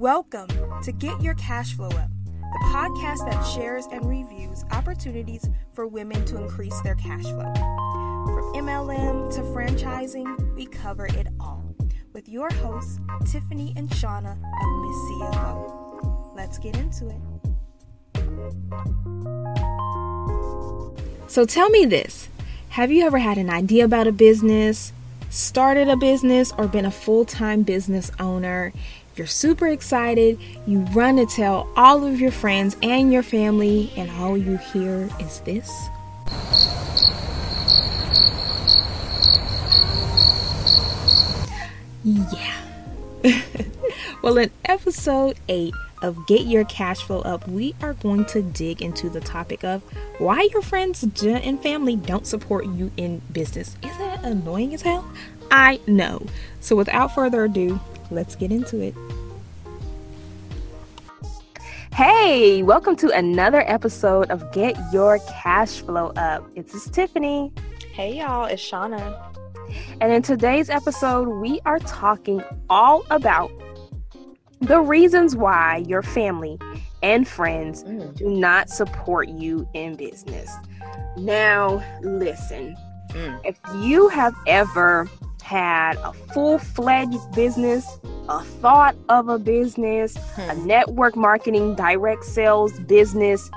Welcome to Get Your Cash Flow Up, the podcast that shares and reviews opportunities for women to increase their cash flow. From MLM to franchising, we cover it all. With your hosts, Tiffany and Shauna of Miss CFO. Let's get into it. So tell me this Have you ever had an idea about a business, started a business, or been a full time business owner? You're super excited, you run to tell all of your friends and your family, and all you hear is this. Yeah. well, in episode 8 of Get Your Cash Flow Up, we are going to dig into the topic of why your friends and family don't support you in business. Is that annoying as hell? I know. So, without further ado, let's get into it. Hey, welcome to another episode of Get Your Cash Flow Up. It's this Tiffany. Hey, y'all, it's Shauna. And in today's episode, we are talking all about the reasons why your family and friends mm. do not support you in business. Now, listen, mm. if you have ever had a full fledged business, a thought of a business, hmm. a network marketing, direct sales business,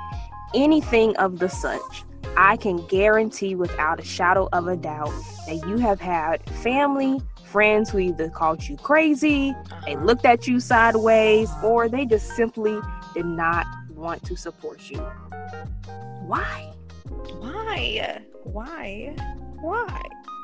anything of the such, I can guarantee without a shadow of a doubt that you have had family, friends who either called you crazy, uh-huh. they looked at you sideways, or they just simply did not want to support you. Why? Why? Why? Why?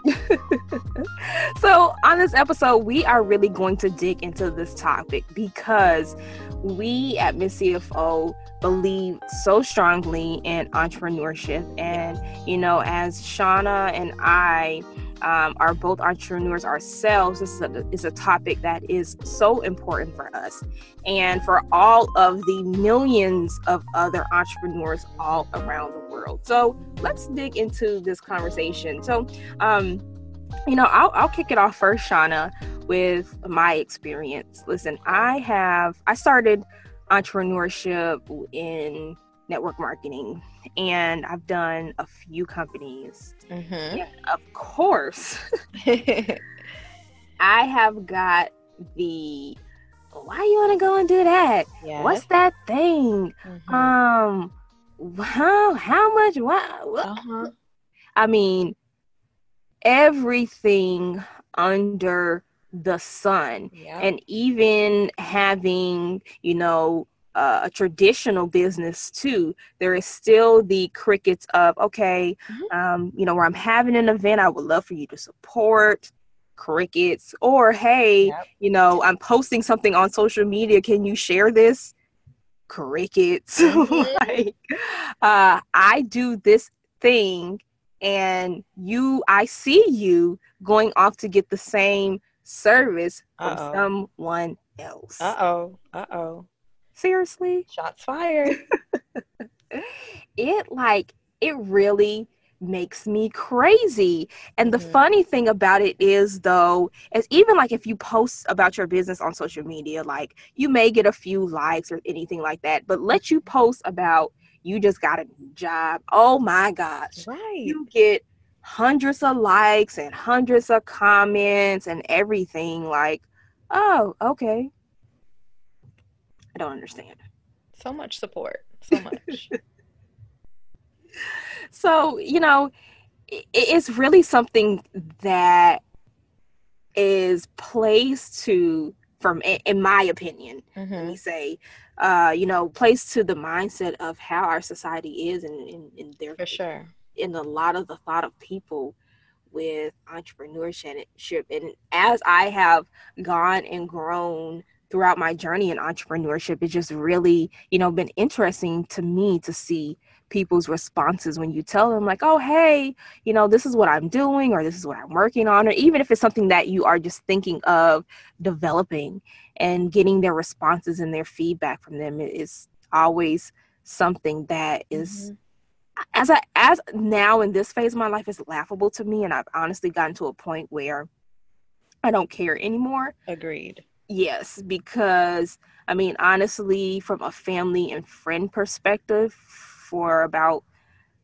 so, on this episode, we are really going to dig into this topic because we at Miss CFO believe so strongly in entrepreneurship. And, you know, as Shauna and I um, are both entrepreneurs ourselves, this is a, is a topic that is so important for us and for all of the millions of other entrepreneurs all around the world. So let's dig into this conversation. So, um, you know, I'll, I'll kick it off first, Shauna, with my experience. Listen, I have, I started entrepreneurship in network marketing and I've done a few companies. Mm-hmm. Of course, I have got the why you want to go and do that? What's that thing? Mm-hmm. Um, how how much? What? Uh-huh. I mean, everything under the sun, yeah. and even having you know uh, a traditional business too, there is still the crickets of okay, mm-hmm. um, you know, where I'm having an event, I would love for you to support crickets or hey yep. you know i'm posting something on social media can you share this crickets mm-hmm. like uh i do this thing and you i see you going off to get the same service from Uh-oh. someone else uh-oh uh-oh seriously shots fired it like it really makes me crazy. And the mm-hmm. funny thing about it is though, is even like if you post about your business on social media, like you may get a few likes or anything like that, but let you post about you just got a new job. Oh my gosh. Right. You get hundreds of likes and hundreds of comments and everything like, oh, okay. I don't understand. So much support. So much. so you know it's really something that is placed to from in my opinion mm-hmm. let me say uh you know placed to the mindset of how our society is and in, in, their for sure in a lot of the thought of people with entrepreneurship and as i have gone and grown throughout my journey in entrepreneurship it's just really you know been interesting to me to see people's responses when you tell them like oh hey you know this is what i'm doing or this is what i'm working on or even if it's something that you are just thinking of developing and getting their responses and their feedback from them is always something that is, mm-hmm. as i as now in this phase of my life is laughable to me and i've honestly gotten to a point where i don't care anymore agreed Yes, because I mean, honestly, from a family and friend perspective, for about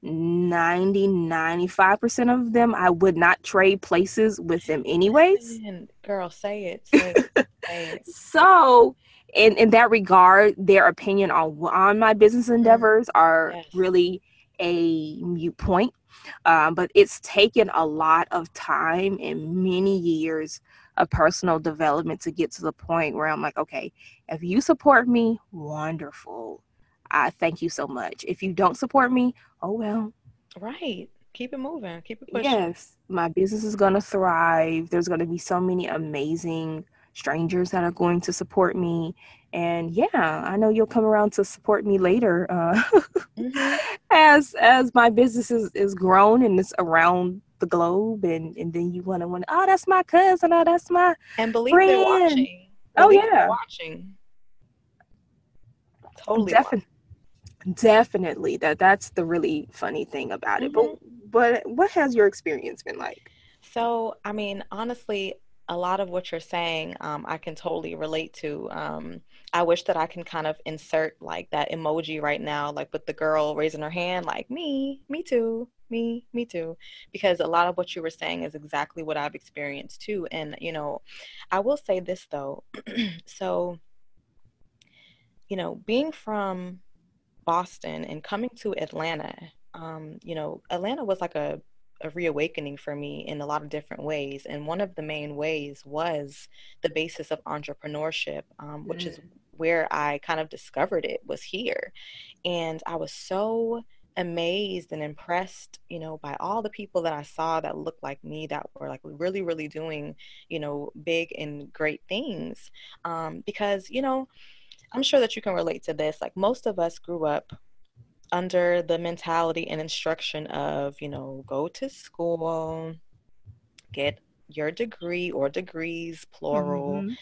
90 95% of them i would not trade places with them anyways girl say it, say it, say it. so in in that regard their opinion on on my business mm-hmm. endeavors are yes. really a mute point um, but it's taken a lot of time and many years of personal development to get to the point where i'm like okay if you support me wonderful I thank you so much. If you don't support me, oh well. Right. Keep it moving. Keep it pushing. Yes. My business is going to thrive. There's going to be so many amazing strangers that are going to support me. And yeah, I know you'll come around to support me later uh, mm-hmm. as as my business is, is grown and it's around the globe and, and then you want to want oh that's my cousin oh that's my and believe friend. they're watching. Oh yeah. watching. Totally definitely definitely that that's the really funny thing about it. Mm-hmm. but but what has your experience been like? So i mean honestly a lot of what you're saying um, i can totally relate to um, i wish that i can kind of insert like that emoji right now like with the girl raising her hand like me me too me me too because a lot of what you were saying is exactly what i've experienced too and you know i will say this though so you know being from Boston and coming to Atlanta, um, you know, Atlanta was like a, a reawakening for me in a lot of different ways. And one of the main ways was the basis of entrepreneurship, um, which mm. is where I kind of discovered it was here. And I was so amazed and impressed, you know, by all the people that I saw that looked like me that were like really, really doing, you know, big and great things. Um, because, you know, I'm sure that you can relate to this. Like most of us grew up under the mentality and instruction of, you know, go to school, get your degree or degrees, plural, mm-hmm.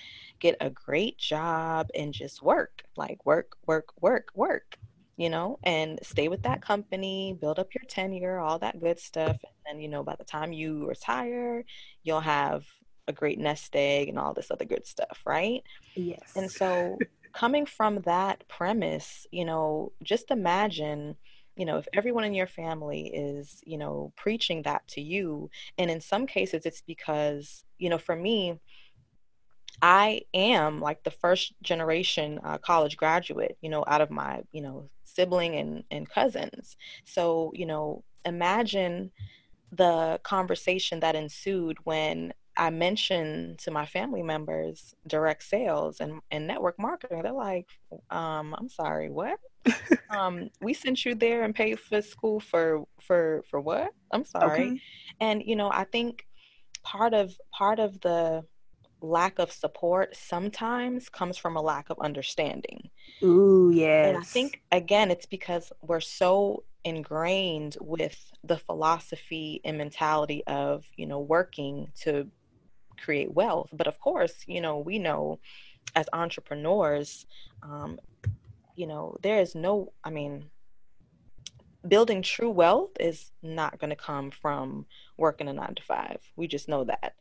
Get a great job and just work. Like work, work, work, work, you know, and stay with that company, build up your tenure, all that good stuff. And, then, you know, by the time you retire, you'll have a great nest egg and all this other good stuff, right? Yes. And so coming from that premise, you know, just imagine, you know, if everyone in your family is, you know, preaching that to you, and in some cases it's because, you know, for me, I am like the first generation uh, college graduate, you know, out of my, you know, sibling and, and cousins. So, you know, imagine the conversation that ensued when I mentioned to my family members direct sales and, and network marketing. They're like, um, I'm sorry, what? um, we sent you there and paid for school for for for what? I'm sorry. Okay. And you know, I think part of part of the lack of support sometimes comes from a lack of understanding. Ooh, yes. And I think again it's because we're so ingrained with the philosophy and mentality of, you know, working to create wealth. But of course, you know, we know as entrepreneurs, um, you know, there is no, I mean, building true wealth is not going to come from working a nine to five. We just know that.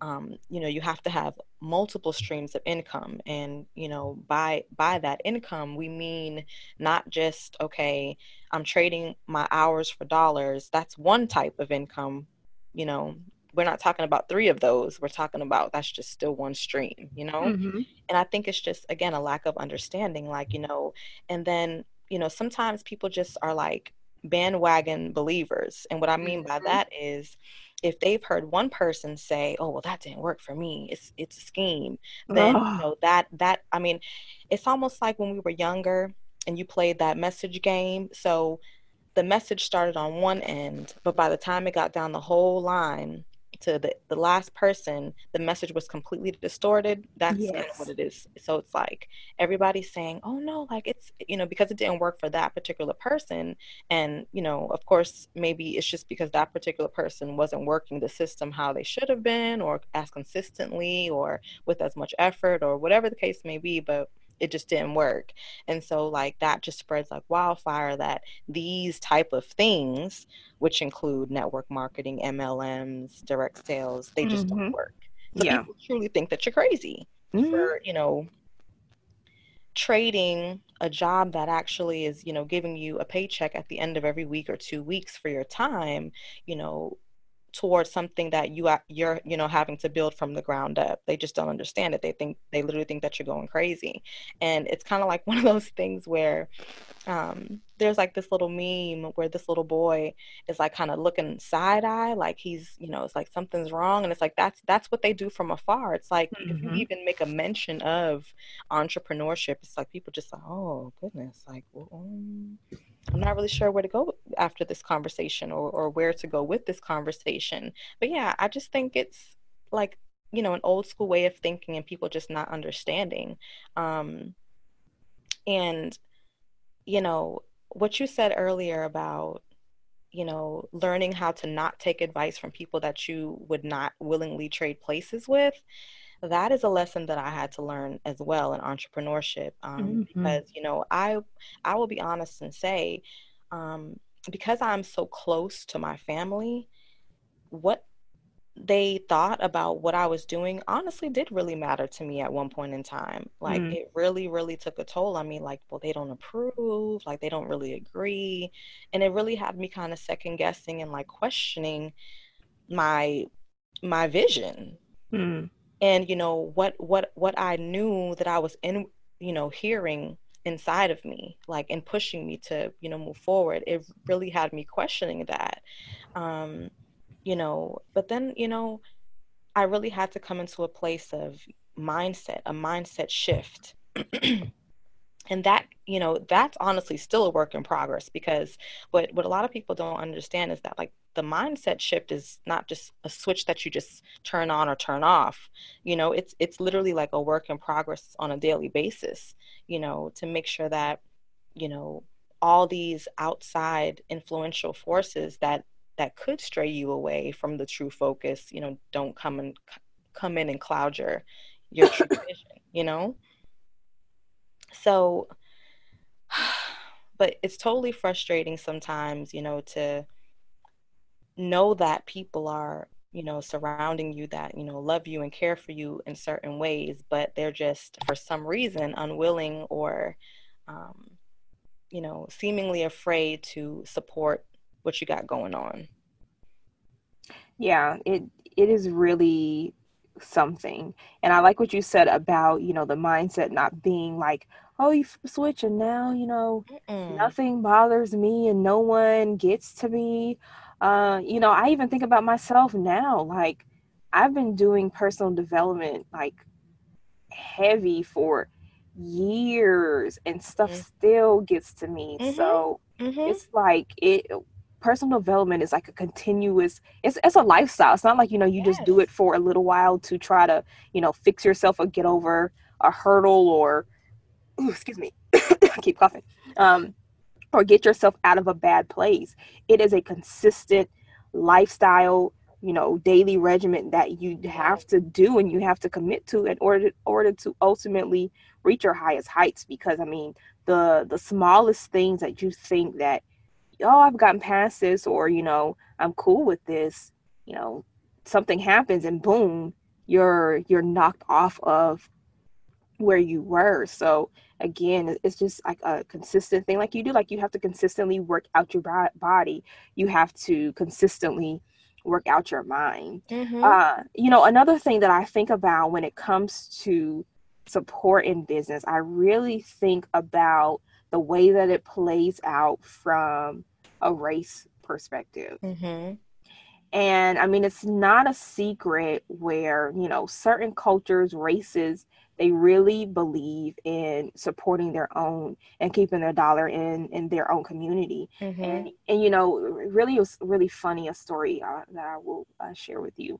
Um, you know, you have to have multiple streams of income, and you know, by by that income, we mean not just okay, I'm trading my hours for dollars. That's one type of income. You know, we're not talking about three of those we're talking about that's just still one stream you know mm-hmm. and i think it's just again a lack of understanding like you know and then you know sometimes people just are like bandwagon believers. And what i mean mm-hmm. by that is if they've heard one person say oh well that didn't work for me. It's it's a scheme then you know that that i mean it's almost like when we were younger and you played that message game. So the message started on one end but by the time it got down the whole line to the, the last person, the message was completely distorted. That's yes. what it is. So it's like everybody's saying, oh no, like it's, you know, because it didn't work for that particular person. And, you know, of course, maybe it's just because that particular person wasn't working the system how they should have been or as consistently or with as much effort or whatever the case may be. But it just didn't work and so like that just spreads like wildfire that these type of things which include network marketing mlms direct sales they just mm-hmm. don't work so yeah. people truly think that you're crazy mm-hmm. for you know trading a job that actually is you know giving you a paycheck at the end of every week or two weeks for your time you know towards something that you you're you know having to build from the ground up. They just don't understand it. They think they literally think that you're going crazy. And it's kind of like one of those things where um, there's like this little meme where this little boy is like kind of looking side eye like he's you know it's like something's wrong and it's like that's that's what they do from afar it's like mm-hmm. if you mm-hmm. even make a mention of entrepreneurship it's like people just like oh goodness like well, um, i'm not really sure where to go after this conversation or, or where to go with this conversation but yeah i just think it's like you know an old school way of thinking and people just not understanding um and you know, what you said earlier about, you know, learning how to not take advice from people that you would not willingly trade places with, that is a lesson that I had to learn as well in entrepreneurship. Um, mm-hmm. Because, you know, I I will be honest and say, um, because I'm so close to my family, what they thought about what I was doing honestly did really matter to me at one point in time. Like mm. it really, really took a toll on me. Like, well, they don't approve, like they don't really agree. And it really had me kind of second guessing and like questioning my my vision. Mm. And you know, what what what I knew that I was in, you know, hearing inside of me, like and pushing me to, you know, move forward. It really had me questioning that. Um you know, but then, you know, I really had to come into a place of mindset, a mindset shift. and that you know that's honestly still a work in progress because what what a lot of people don't understand is that like the mindset shift is not just a switch that you just turn on or turn off you know it's it's literally like a work in progress on a daily basis you know to make sure that you know all these outside influential forces that that could stray you away from the true focus you know don't come and come in and cloud your your true vision you know? So but it's totally frustrating sometimes you know to know that people are you know surrounding you that you know love you and care for you in certain ways but they're just for some reason unwilling or um, you know seemingly afraid to support what you got going on. Yeah, it it is really something. And I like what you said about, you know, the mindset not being like, oh, you switch and now, you know, Mm-mm. nothing bothers me and no one gets to me. Uh, you know, I even think about myself now, like I've been doing personal development like heavy for years and stuff mm-hmm. still gets to me. Mm-hmm. So mm-hmm. it's like it personal development is like a continuous it's, it's a lifestyle it's not like you know you yes. just do it for a little while to try to you know fix yourself or get over a hurdle or ooh, excuse me I keep coughing um or get yourself out of a bad place it is a consistent lifestyle you know daily regimen that you have to do and you have to commit to in order to, order to ultimately reach your highest heights because i mean the the smallest things that you think that oh, I've gotten past this, or, you know, I'm cool with this, you know, something happens and boom, you're you're knocked off of where you were. So again, it's just like a consistent thing like you do. Like you have to consistently work out your body. You have to consistently work out your mind. Mm-hmm. Uh, you know, another thing that I think about when it comes to support in business, I really think about the way that it plays out from a race perspective. Mm-hmm. And I mean, it's not a secret where, you know, certain cultures, races, they really believe in supporting their own and keeping their dollar in in their own community. Mm-hmm. And and you know, really, was really funny. A story uh, that I will uh, share with you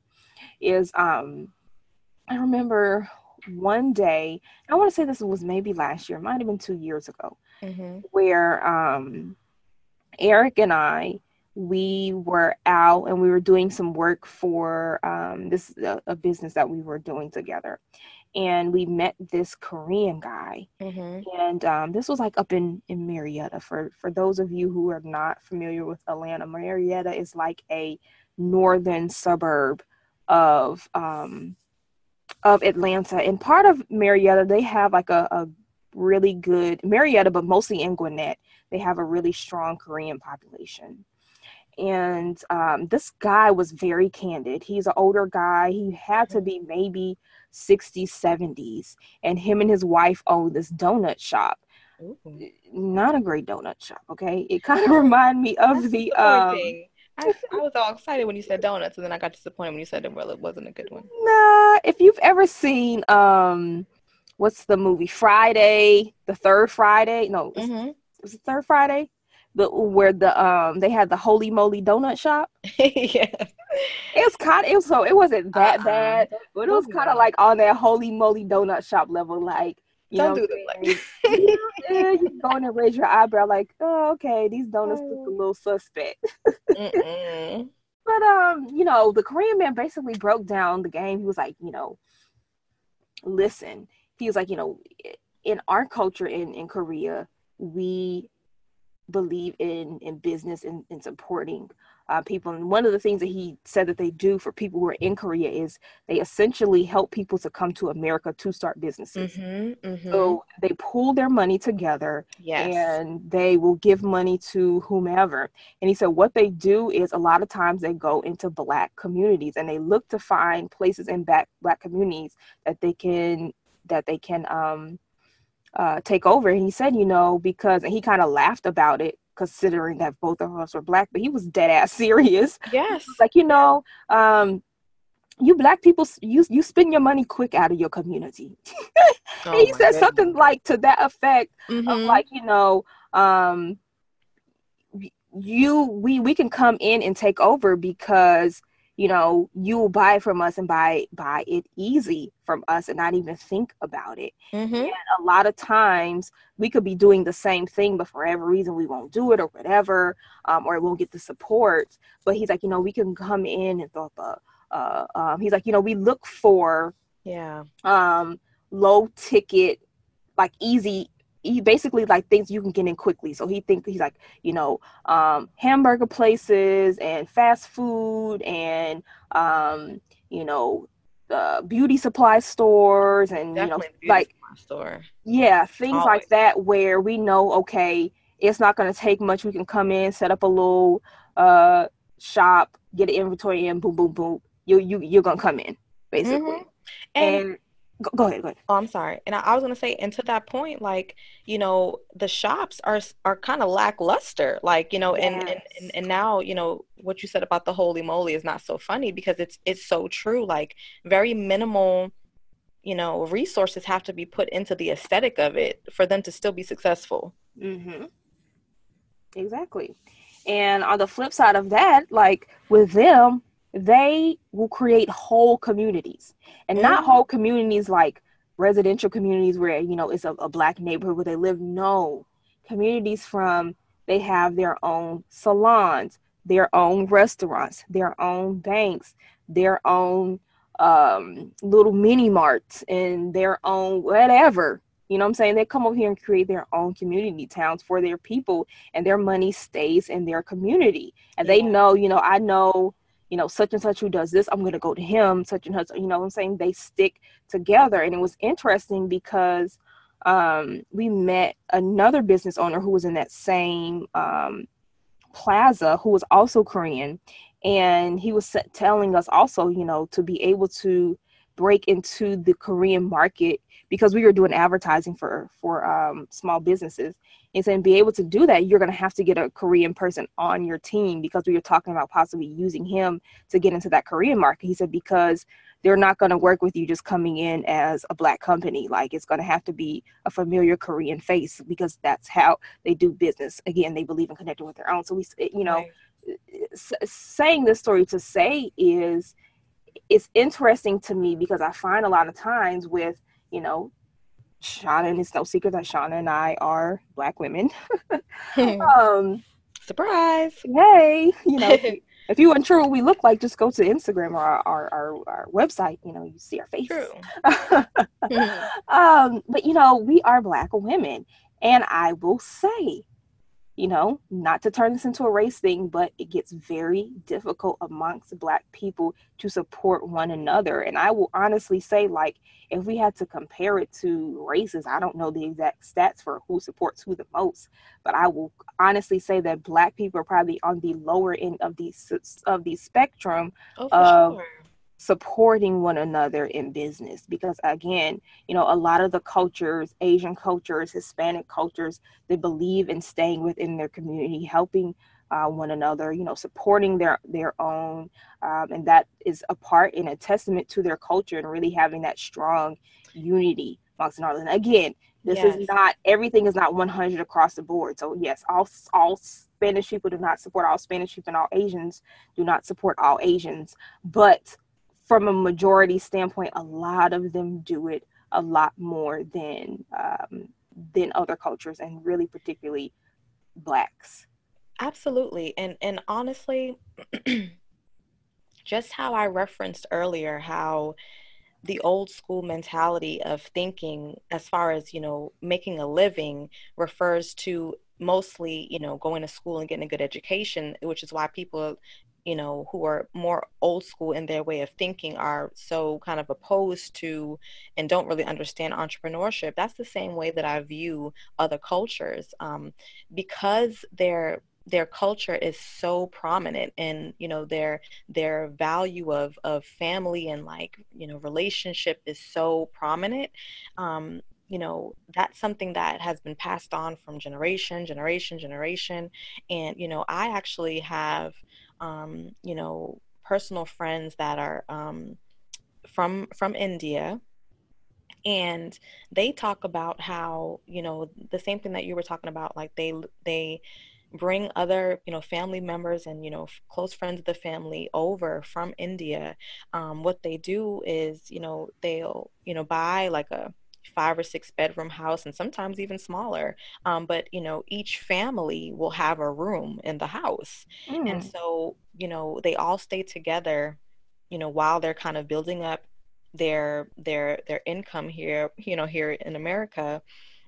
is um, I remember one day. I want to say this was maybe last year. Might have been two years ago, mm-hmm. where um, Eric and I, we were out and we were doing some work for um, this a, a, business that we were doing together, and we met this Korean guy, mm-hmm. and um, this was like up in in Marietta. For for those of you who are not familiar with Atlanta, Marietta is like a northern suburb of um, of Atlanta. And part of Marietta, they have like a, a really good Marietta, but mostly in Gwinnett, they have a really strong Korean population. And um, this guy was very candid. He's an older guy. He had to be maybe 60s, 70s. And him and his wife own this donut shop. Ooh. Not a great donut shop, okay? It kind of reminded me of the. Um, I, I, was all excited when you said donuts, and then I got disappointed when you said it. Well, it wasn't a good one. Nah, if you've ever seen um, what's the movie Friday, the third Friday? No, mm-hmm. Was it third Friday? The where the um they had the holy moly donut shop. yeah, it was kind of it was so it wasn't that uh-uh. bad, but it was kind of like on that holy moly donut shop level, like. You Don't know do that. Like, yeah, yeah, you go in and raise your eyebrow, like, oh, okay, these donuts look a little suspect. But um, you know, the Korean man basically broke down the game. He was like, you know, listen, he was like, you know, in our culture in, in Korea, we believe in in business and in supporting uh, people. And one of the things that he said that they do for people who are in Korea is they essentially help people to come to America to start businesses. Mm-hmm, mm-hmm. So they pool their money together yes. and they will give money to whomever. And he said what they do is a lot of times they go into black communities and they look to find places in black black communities that they can that they can um, uh, take over. And he said, you know, because and he kind of laughed about it, considering that both of us were black, but he was dead ass serious. Yes, like you know, um, you black people, you you spend your money quick out of your community. oh he said goodness. something like to that effect mm-hmm. of like you know. Um, you we we can come in and take over because you know you will buy from us and buy buy it easy from us and not even think about it. Mm-hmm. and a lot of times we could be doing the same thing but for every reason we won't do it or whatever um, or it won't get the support. But he's like you know we can come in and thought the uh, um, he's like you know we look for yeah. um low ticket like easy he basically like things you can get in quickly. So he thinks he's like, you know, um, hamburger places and fast food and um, you know, uh, beauty supply stores and Definitely you know, like store. Yeah, things Always. like that where we know okay, it's not going to take much. We can come in, set up a little uh shop, get an inventory in, boom, boom, boom. You you you're gonna come in basically. Mm-hmm. And, and Go, go, ahead, go ahead. Oh, I'm sorry. And I, I, was gonna say, and to that point, like you know, the shops are are kind of lackluster. Like you know, yes. and, and and now you know what you said about the holy moly is not so funny because it's it's so true. Like very minimal, you know, resources have to be put into the aesthetic of it for them to still be successful. Mm-hmm. Exactly. And on the flip side of that, like with them, they will create whole communities. And mm-hmm. not whole communities like residential communities where you know it's a, a black neighborhood where they live. No. Communities from they have their own salons their own restaurants their own banks their own um, little mini marts and their own whatever. You know what i'm saying? They come over here and create their own community towns for their people and their money stays in their community. And yeah. they know you know i know you know, such and such who does this, I'm going to go to him, such and such, you know I'm saying? They stick together. And it was interesting because um, we met another business owner who was in that same um, plaza who was also Korean. And he was telling us also, you know, to be able to break into the Korean market because we were doing advertising for for um, small businesses. And saying be able to do that you're going to have to get a korean person on your team because we were talking about possibly using him to get into that korean market. He said because they're not going to work with you just coming in as a black company. Like it's going to have to be a familiar korean face because that's how they do business. Again they believe in connecting with their own. So we you know right. s- saying this story to say is it's interesting to me because i find a lot of times with you know Shauna, and it's no secret that Shauna and I are black women. um, Surprise! Hey, you know, if you want to what we look like, just go to Instagram or our, our, our, our website. You know, you see our face. True. um, but you know, we are black women, and I will say, you know, not to turn this into a race thing, but it gets very difficult amongst Black people to support one another. And I will honestly say, like, if we had to compare it to races, I don't know the exact stats for who supports who the most, but I will honestly say that Black people are probably on the lower end of the of the spectrum oh, of sure supporting one another in business because again you know a lot of the cultures asian cultures hispanic cultures they believe in staying within their community helping uh, one another you know supporting their their own um, and that is a part and a testament to their culture and really having that strong unity amongst Northern. Again, this yes. is not everything is not 100 across the board. So yes, all all Spanish people do not support all Spanish people, and all Asians do not support all Asians. But from a majority standpoint, a lot of them do it a lot more than um, than other cultures, and really particularly blacks. Absolutely, and and honestly, just how I referenced earlier, how the old school mentality of thinking as far as you know making a living refers to mostly you know going to school and getting a good education which is why people you know, who are more old school in their way of thinking are so kind of opposed to and don't really understand entrepreneurship. That's the same way that I view other cultures um, because their their culture is so prominent and you know their their value of of family and like you know relationship is so prominent um, you know that's something that has been passed on from generation generation generation and you know i actually have um, you know, personal friends that are um, from from India, and they talk about how you know the same thing that you were talking about, like they they bring other you know family members and you know close friends of the family over from India. Um, what they do is you know they'll you know buy like a five or six bedroom house and sometimes even smaller. Um, but you know each family will have a room in the house. Mm. and so you know they all stay together you know while they're kind of building up their their their income here you know here in america.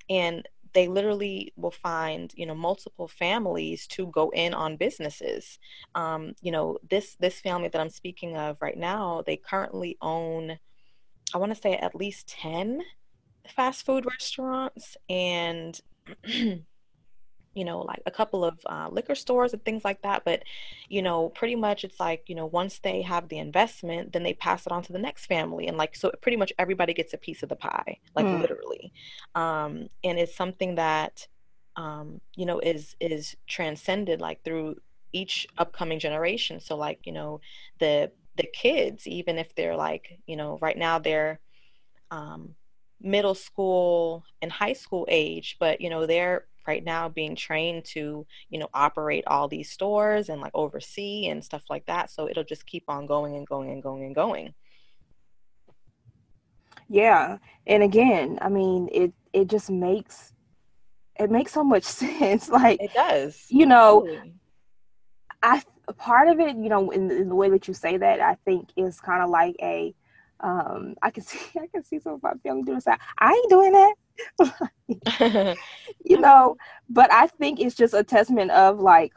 And they literally will find you know multiple families to go in on businesses. Um, you know this this family that i'm speaking of right now they currently own i want to say at least 10 fast food restaurants and you know like a couple of uh, liquor stores and things like that but you know pretty much it's like you know once they have the investment then they pass it on to the next family and like so pretty much everybody gets a piece of the pie like mm. literally um, and it's something that um, you know is is transcended like through each upcoming generation so like you know the the kids even if they're like you know right now they're um, middle school and high school age, but you know, they're right now being trained to, you know, operate all these stores and like oversee and stuff like that. So it'll just keep on going and going and going and going. Yeah. And again, I mean, it it just makes it makes so much sense. like it does. You know, I part of it, you know, in, in the way that you say that, I think is kind of like a um, I can see I can see some of my family doing that. I ain't doing that. you know, but I think it's just a testament of like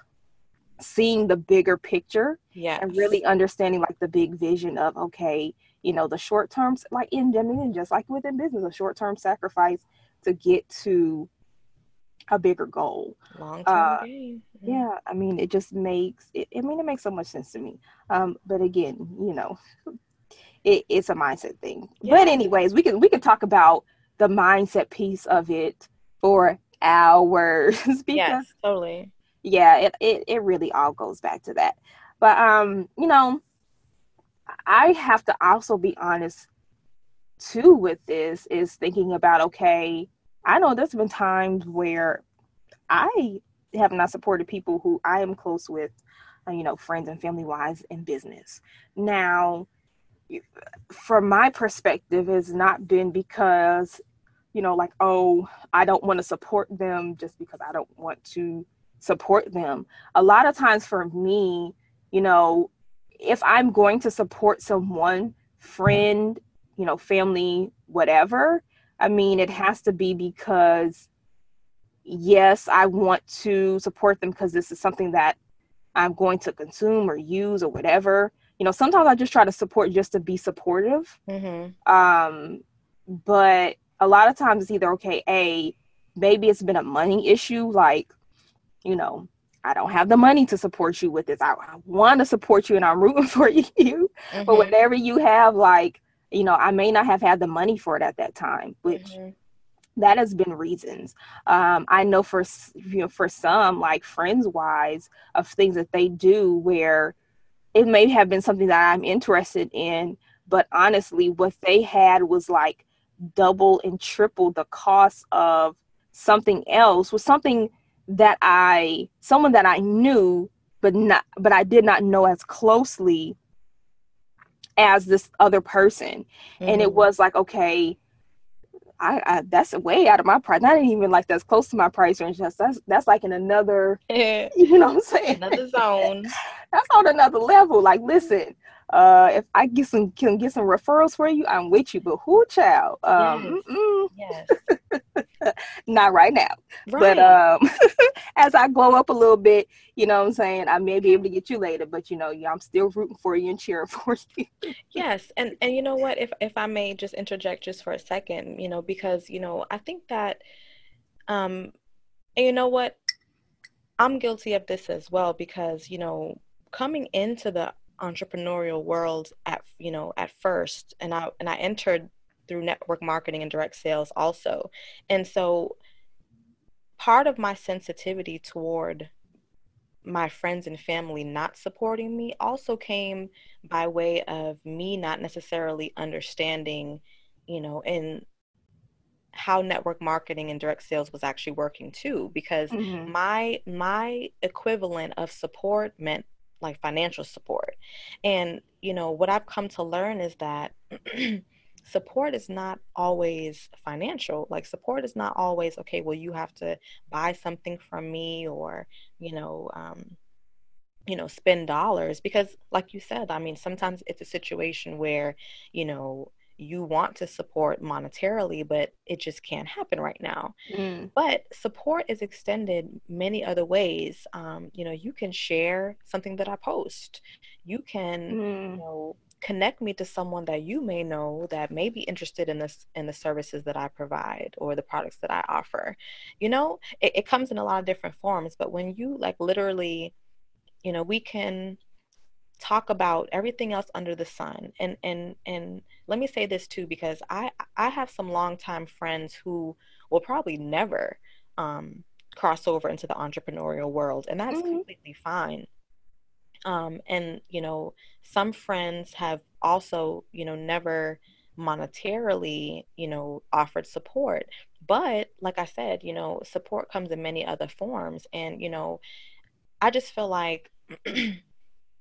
seeing the bigger picture yeah and really understanding like the big vision of okay you know the short terms like in I mean, just like within business a short term sacrifice to get to a bigger goal long term uh, mm-hmm. yeah i mean it just makes it, i mean it makes so much sense to me um but again you know it, it's a mindset thing. Yeah. But anyways, we can we can talk about the mindset piece of it for hours because yes, totally. Yeah, it, it it really all goes back to that. But um, you know, I have to also be honest too with this is thinking about okay, I know there's been times where I have not supported people who I am close with, uh, you know, friends and family wise in business. Now, from my perspective has not been because you know like oh i don't want to support them just because i don't want to support them a lot of times for me you know if i'm going to support someone friend you know family whatever i mean it has to be because yes, I want to support them because this is something that I'm going to consume or use or whatever. You know, sometimes I just try to support just to be supportive. Mm-hmm. Um, but a lot of times it's either okay, a maybe it's been a money issue, like, you know, I don't have the money to support you with this. I, I want to support you and I'm rooting for you. Mm-hmm. But whatever you have, like, you know, I may not have had the money for it at that time, which mm-hmm that has been reasons um, i know for you know for some like friends wise of things that they do where it may have been something that i'm interested in but honestly what they had was like double and triple the cost of something else was something that i someone that i knew but not but i did not know as closely as this other person mm-hmm. and it mm-hmm. was like okay I, I, that's way out of my price. Not even like that's close to my price range. That's that's, that's like in another, you know what I'm saying? Another zone. that's on another level. Like, listen, uh, if I get some can get some referrals for you, I'm with you. But who, child? Um, yes. yes. not right now. Right. But um, as I glow up a little bit, you know what I'm saying, I may be able to get you later. But you know, yeah, I'm still rooting for you and cheering for you. yes, and and you know what? If if I may just interject just for a second, you know, because you know, I think that, um, and you know what, I'm guilty of this as well because you know, coming into the entrepreneurial world at you know at first and i and i entered through network marketing and direct sales also and so part of my sensitivity toward my friends and family not supporting me also came by way of me not necessarily understanding you know in how network marketing and direct sales was actually working too because mm-hmm. my my equivalent of support meant like financial support. And, you know, what I've come to learn is that support is not always financial. Like, support is not always, okay, well, you have to buy something from me or, you know, um, you know, spend dollars because, like you said, I mean, sometimes it's a situation where, you know, you want to support monetarily, but it just can't happen right now. Mm. But support is extended many other ways. Um, you know, you can share something that I post. You can, mm. you know, connect me to someone that you may know that may be interested in this in the services that I provide or the products that I offer. You know, it, it comes in a lot of different forms, but when you like literally, you know, we can talk about everything else under the sun and and and let me say this too because i i have some longtime friends who will probably never um, cross over into the entrepreneurial world and that's mm-hmm. completely fine um, and you know some friends have also you know never monetarily you know offered support but like i said you know support comes in many other forms and you know i just feel like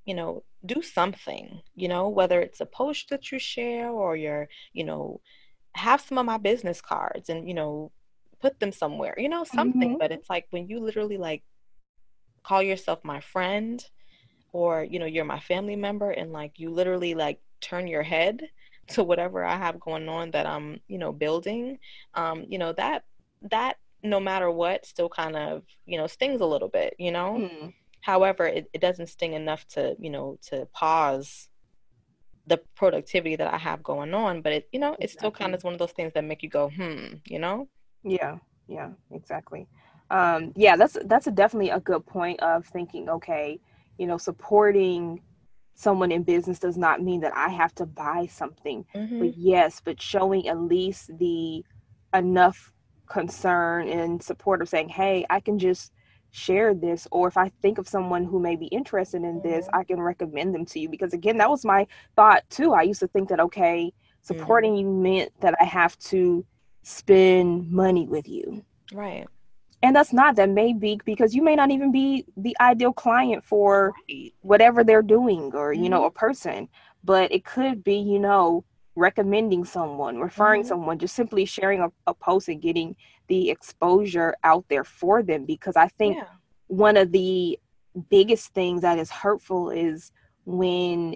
you know, do something, you know, whether it's a post that you share or you're, you know, have some of my business cards and, you know, put them somewhere, you know, something. Mm-hmm. But it's like when you literally like call yourself my friend or, you know, you're my family member and like you literally like turn your head to whatever I have going on that I'm, you know, building, um, you know, that, that no matter what still kind of, you know, stings a little bit, you know? Mm However, it, it doesn't sting enough to, you know, to pause the productivity that I have going on. But it, you know, it's still kind of one of those things that make you go, hmm, you know? Yeah, yeah, exactly. Um, yeah, that's that's a definitely a good point of thinking, okay, you know, supporting someone in business does not mean that I have to buy something. Mm-hmm. But yes, but showing at least the enough concern and support of saying, hey, I can just share this or if i think of someone who may be interested in this mm-hmm. i can recommend them to you because again that was my thought too i used to think that okay supporting mm-hmm. you meant that i have to spend money with you right and that's not that may be because you may not even be the ideal client for right. whatever they're doing or mm-hmm. you know mm-hmm. a person but it could be you know recommending someone, referring mm-hmm. someone, just simply sharing a, a, post and getting the exposure out there for them. Because I think yeah. one of the biggest things that is hurtful is when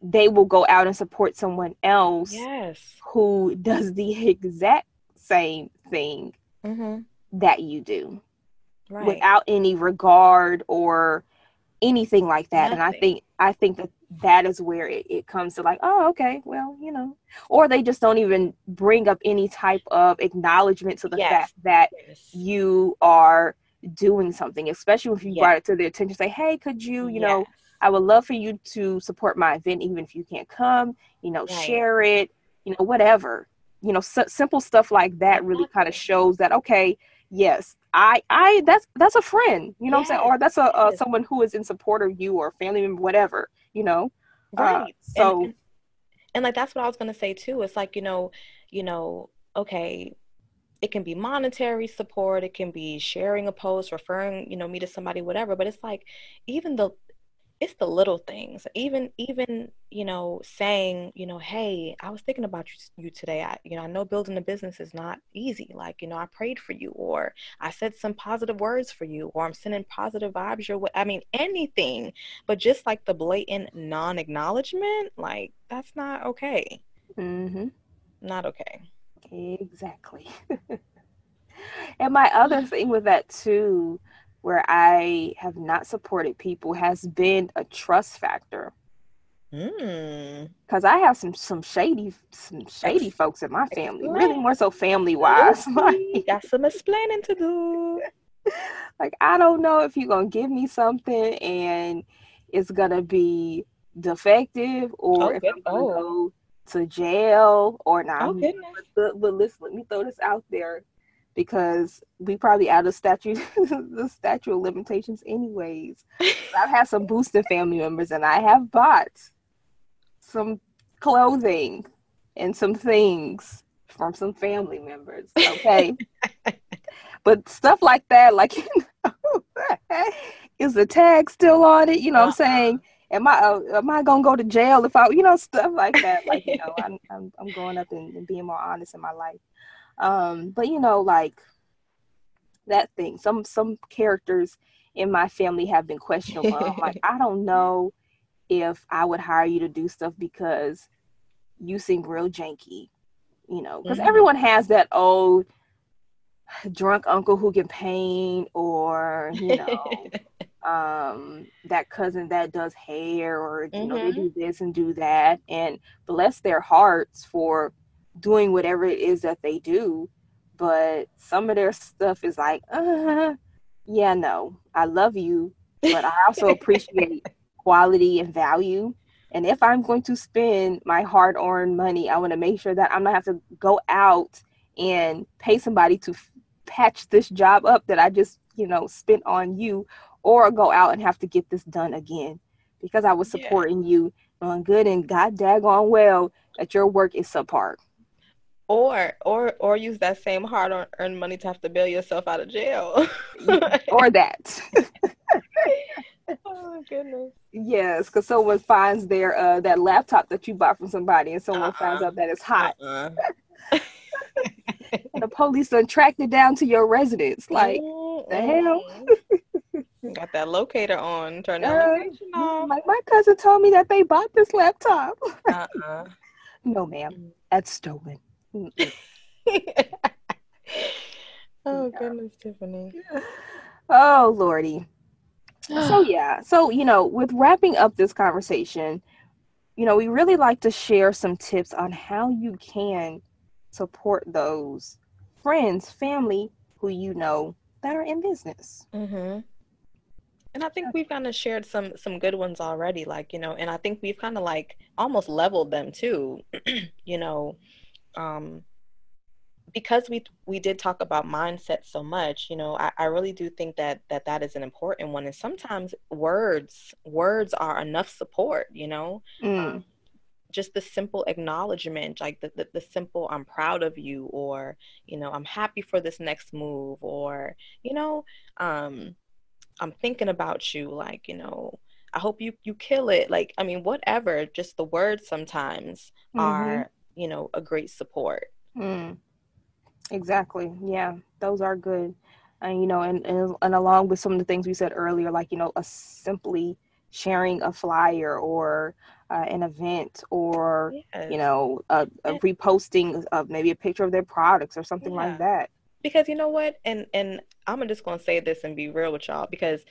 they will go out and support someone else yes. who does the exact same thing. Mm-hmm. that you do right. without any regard or anything like that Nothing. and i think i think that that is where it, it comes to like oh okay well you know or they just don't even bring up any type of acknowledgement to the yes. fact that yes. you are doing something especially if you yes. brought it to their attention say hey could you you know i would love for you to support my event even if you can't come you know right. share it you know whatever you know s- simple stuff like that really kind of shows that okay yes I I that's that's a friend, you know I'm saying, or that's a, a, someone who is in support of you or family member, whatever, you know. Uh, right. Uh, so, and, and like that's what I was gonna say too. It's like you know, you know, okay, it can be monetary support, it can be sharing a post, referring you know me to somebody, whatever. But it's like even the it's the little things even even you know saying you know hey i was thinking about you, you today. I you know i know building a business is not easy. Like you know i prayed for you or i said some positive words for you or i'm sending positive vibes your way. I mean anything but just like the blatant non-acknowledgement like that's not okay. Mm-hmm. not okay. Exactly. And my other thing with that too where I have not supported people has been a trust factor. Because mm. I have some some shady some shady folks in my family, really more so family wise. like, got some explaining to do. Like I don't know if you're gonna give me something and it's gonna be defective or oh, if I'm gonna go to jail or not. Oh, but, but listen, let me throw this out there because we probably out of statute the statute of limitations anyways. I've had some boosted family members and I have bought some clothing and some things from some family members. Okay. but stuff like that, like you know, is the tag still on it? You know uh-huh. what I'm uh-huh. saying? Am I uh, am I gonna go to jail if I you know stuff like that? Like you know, I'm I'm, I'm growing up and, and being more honest in my life. Um, but you know, like that thing. Some some characters in my family have been questionable. I'm like, I don't know if I would hire you to do stuff because you seem real janky, you know, because mm-hmm. everyone has that old drunk uncle who can paint or you know um that cousin that does hair or you mm-hmm. know they do mm-hmm. this and do that and bless their hearts for doing whatever it is that they do but some of their stuff is like uh yeah no i love you but i also appreciate quality and value and if i'm going to spend my hard-earned money i want to make sure that i'm not have to go out and pay somebody to f- patch this job up that i just you know spent on you or go out and have to get this done again because i was supporting yeah. you on good and god daggone well that your work is subpar or or or use that same hard earned money to have to bail yourself out of jail or that oh goodness yes because someone finds their uh that laptop that you bought from somebody and someone uh-uh. finds out that it's hot uh-uh. the police done tracked it down to your residence like mm-hmm. the hell got that locator on turn uh, off. like my cousin told me that they bought this laptop uh-uh. no ma'am mm. that's stolen oh goodness, Tiffany. Oh lordy. so yeah, so you know, with wrapping up this conversation, you know, we really like to share some tips on how you can support those friends, family who you know that are in business. Mm-hmm. And I think we've kind of shared some some good ones already, like you know, and I think we've kind of like almost leveled them too. you know, um, because we we did talk about mindset so much, you know, I, I really do think that that that is an important one. And sometimes words words are enough support, you know. Mm. Um, just the simple acknowledgement like the, the, the, simple i'm proud of you or you know i'm happy for this next move or you know um i'm thinking about you like you know i hope you you kill it like i mean whatever just the words sometimes mm-hmm. are you know a great support mm. exactly yeah those are good and you know and, and and along with some of the things we said earlier like you know a simply sharing a flyer or uh, an event or yes. you know a, a reposting of maybe a picture of their products or something yeah. like that because you know what and and i'm just gonna say this and be real with y'all because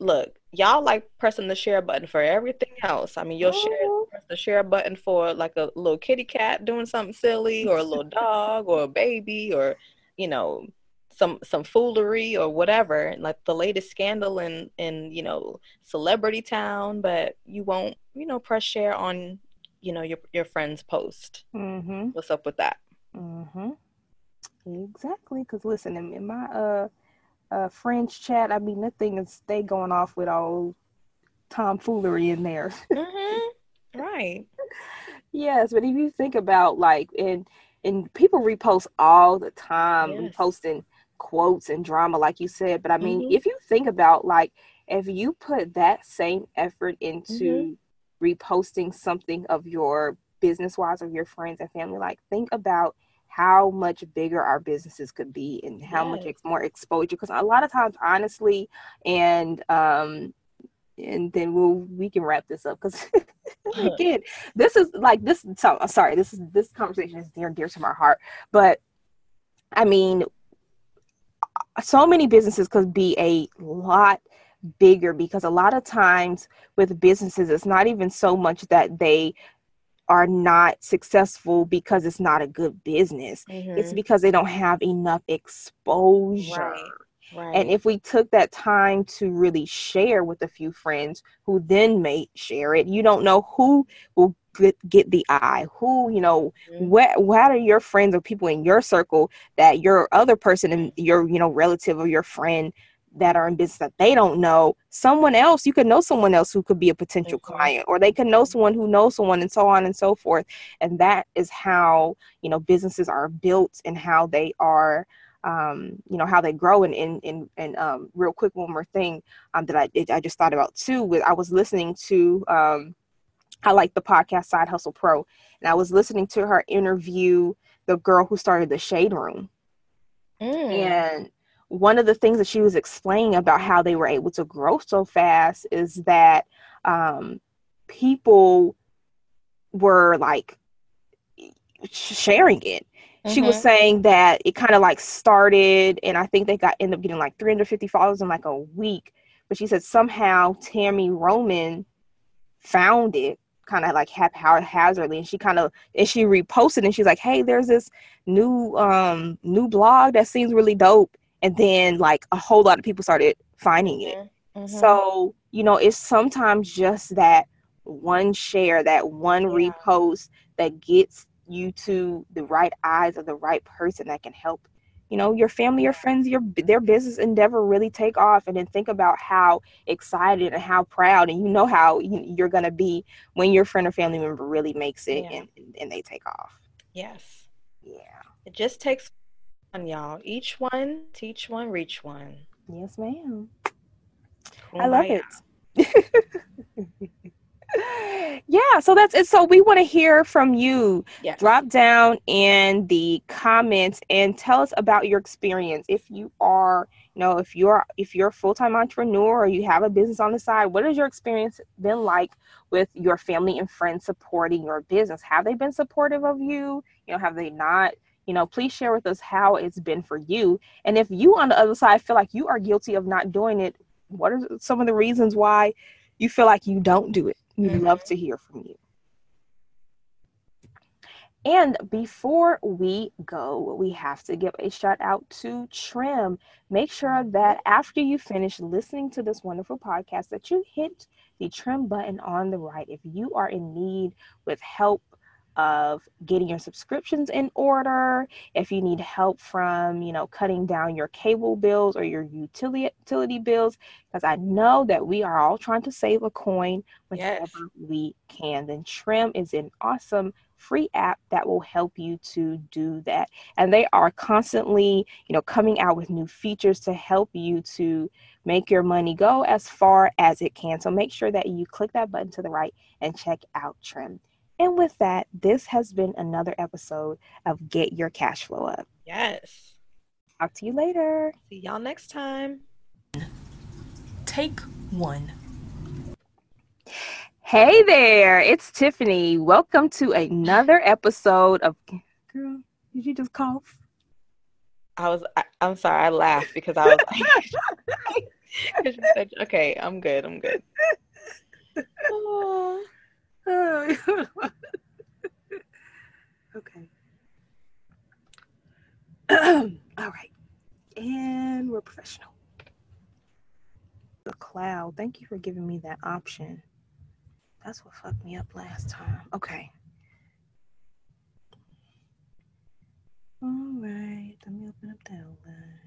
look y'all like pressing the share button for everything else i mean you'll share Oh. Press the share button for like a little kitty cat doing something silly or a little dog or a baby or you know some some foolery or whatever like the latest scandal in in you know celebrity town but you won't you know press share on you know your your friend's post Mm-hmm. what's up with that Mm-hmm. Exactly. Because listen, in, my uh uh French chat, I mean, nothing is they going off with all tomfoolery in there. mm-hmm. right yes, but if you think about like, and and people repost all the time, Yes. reposting quotes and drama, like you said. But I mean, Mhm. if you think about like, if you put that same effort into reposting something of your business wise of your friends and family, like think about how much bigger our businesses could be and how much ex- more exposure because a lot of times honestly and um and then we'll we can wrap this up because again this is like this so I'm sorry this is this conversation is near and dear to my heart but i mean so many businesses could be a lot bigger because a lot of times with businesses it's not even so much that they are not successful because it's not a good business it's Mhm. because they don't have enough exposure Right. Right and if we took that time to really share with a few friends who then may share it, you don't know who will get, get the eye, who, you know, Mhm. what, what are your friends or people in your circle that your other person and your, you know, relative or your friend that are in business that they don't know, someone else, you could know someone else who could be a potential Mhm. client, or they could know someone who knows someone, and so on and so forth. And that is how, you know, businesses are built and how they are um, you know how they grow and and and, and um, real quick one more thing um, that I it, I just thought about too with I was listening to um, I like the podcast Side Hustle Pro and I was listening to her interview the girl who started the Shade Room Mm. and one of the things that she was explaining about how they were able to grow so fast is that um, people were like sharing it she was Mhm. saying that it kind of like started and i think they got ended up getting like 350 followers in like a week but she said somehow Tami Roman found it kind of like haphazardly and she kind of and she reposted and she's like hey there's this new um new blog that seems really dope and then like a whole lot of people started finding it Mhm. so, you know, it's sometimes just that one share, that one Yeah. repost that gets you to the right eyes of the right person that can help, you know, your family, your friends, your their business endeavor really take off. And then think about how excited and how proud, and you know how you, you're gonna be when your friend or family member really makes it Yeah. and and they take off. yes Yeah. it just takes one y'all each one teach one reach one Yes, ma'am. I love it. yeah, so that's it. So we want to hear from you. yes Drop down in the comments and tell us about your experience. If you are, you know, if you're if you're a full-time entrepreneur or you have a business on the side, what has your experience been like with your family and friends supporting your business? Have they been supportive of you? You know, have they not? You know, please share with us how it's been for you. And if you on the other side feel like you are guilty of not doing it, what are some of the reasons why you feel like you don't do it? We'd Mhm. love to hear from you. And before we go, we have to give a shout out to Trim. Make sure that after you finish listening to this wonderful podcast that you hit the trim button on the right if you are in need with help of getting your subscriptions in order, if you need help from, you know, cutting down your cable bills or your utility utility bills because I know that we are all trying to save a coin whenever Yes. we can. Then Trim is an awesome free app that will help you to do that. And they are constantly, you know, coming out with new features to help you to make your money go as far as it can. So make sure that you click that button to the right and check out Trim. And with that, this has been another episode of Get Your Cash Flow Up. yes Talk to you later. see y'all next time Take one. Hey there, it's Tiffany. Welcome to another episode of Girl, did you just cough? I was. I, am sorry. I laughed because I was like, "Okay, I'm good. I'm good." Okay. All right. And we're professional. The cloud. Thank you for giving me that option. That's what fucked me up last time. Okay. All right. Let me open up that one.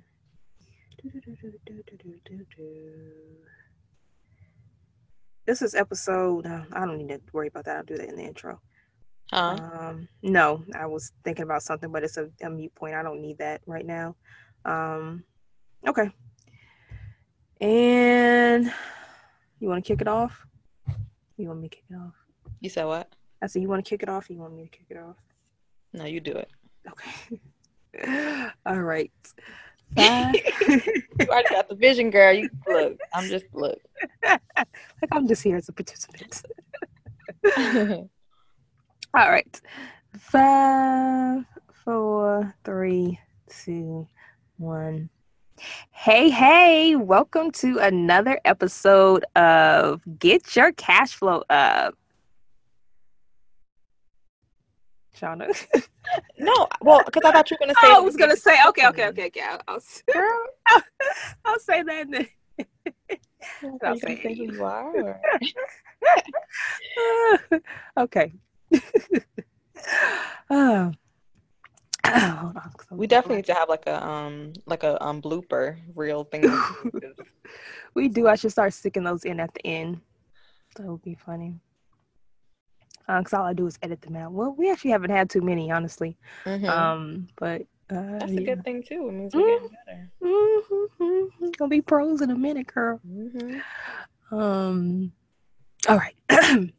This is episode. Uh, I don't need to worry about that. I'll do that in the intro. Huh? Um, no, I was thinking about something, but it's a, a mute point. I don't need that right now. Um, okay. And you want to kick it off? You want me to kick it off? You said what? I said, you want to kick it off? Or you want me to kick it off? No, you do it. Okay. All right. you already got the vision, girl. You look. I'm just look. like I'm just here as a participant. All right. Five, four, three, two, one. Hey, hey, welcome to another episode of Get Your Cash Flow Up. Shauna. no, well, because I thought you were gonna say. I was gonna say. Okay, okay, okay, okay. I'll, I'll, I'll, I'll say that. Then. I'll say who you are. okay. oh. Oh, we definitely need to have like a um like a um blooper reel thing. we do. I should start sticking those in at the end. That would be funny. Because uh, all I do is edit them out. Well, we actually haven't had too many, honestly. Mm-hmm. Um, but uh, that's a good thing too. It means we're getting better. Mm-hmm. mm-hmm. Gonna be pros in a minute, girl. Mm-hmm. Um. All right.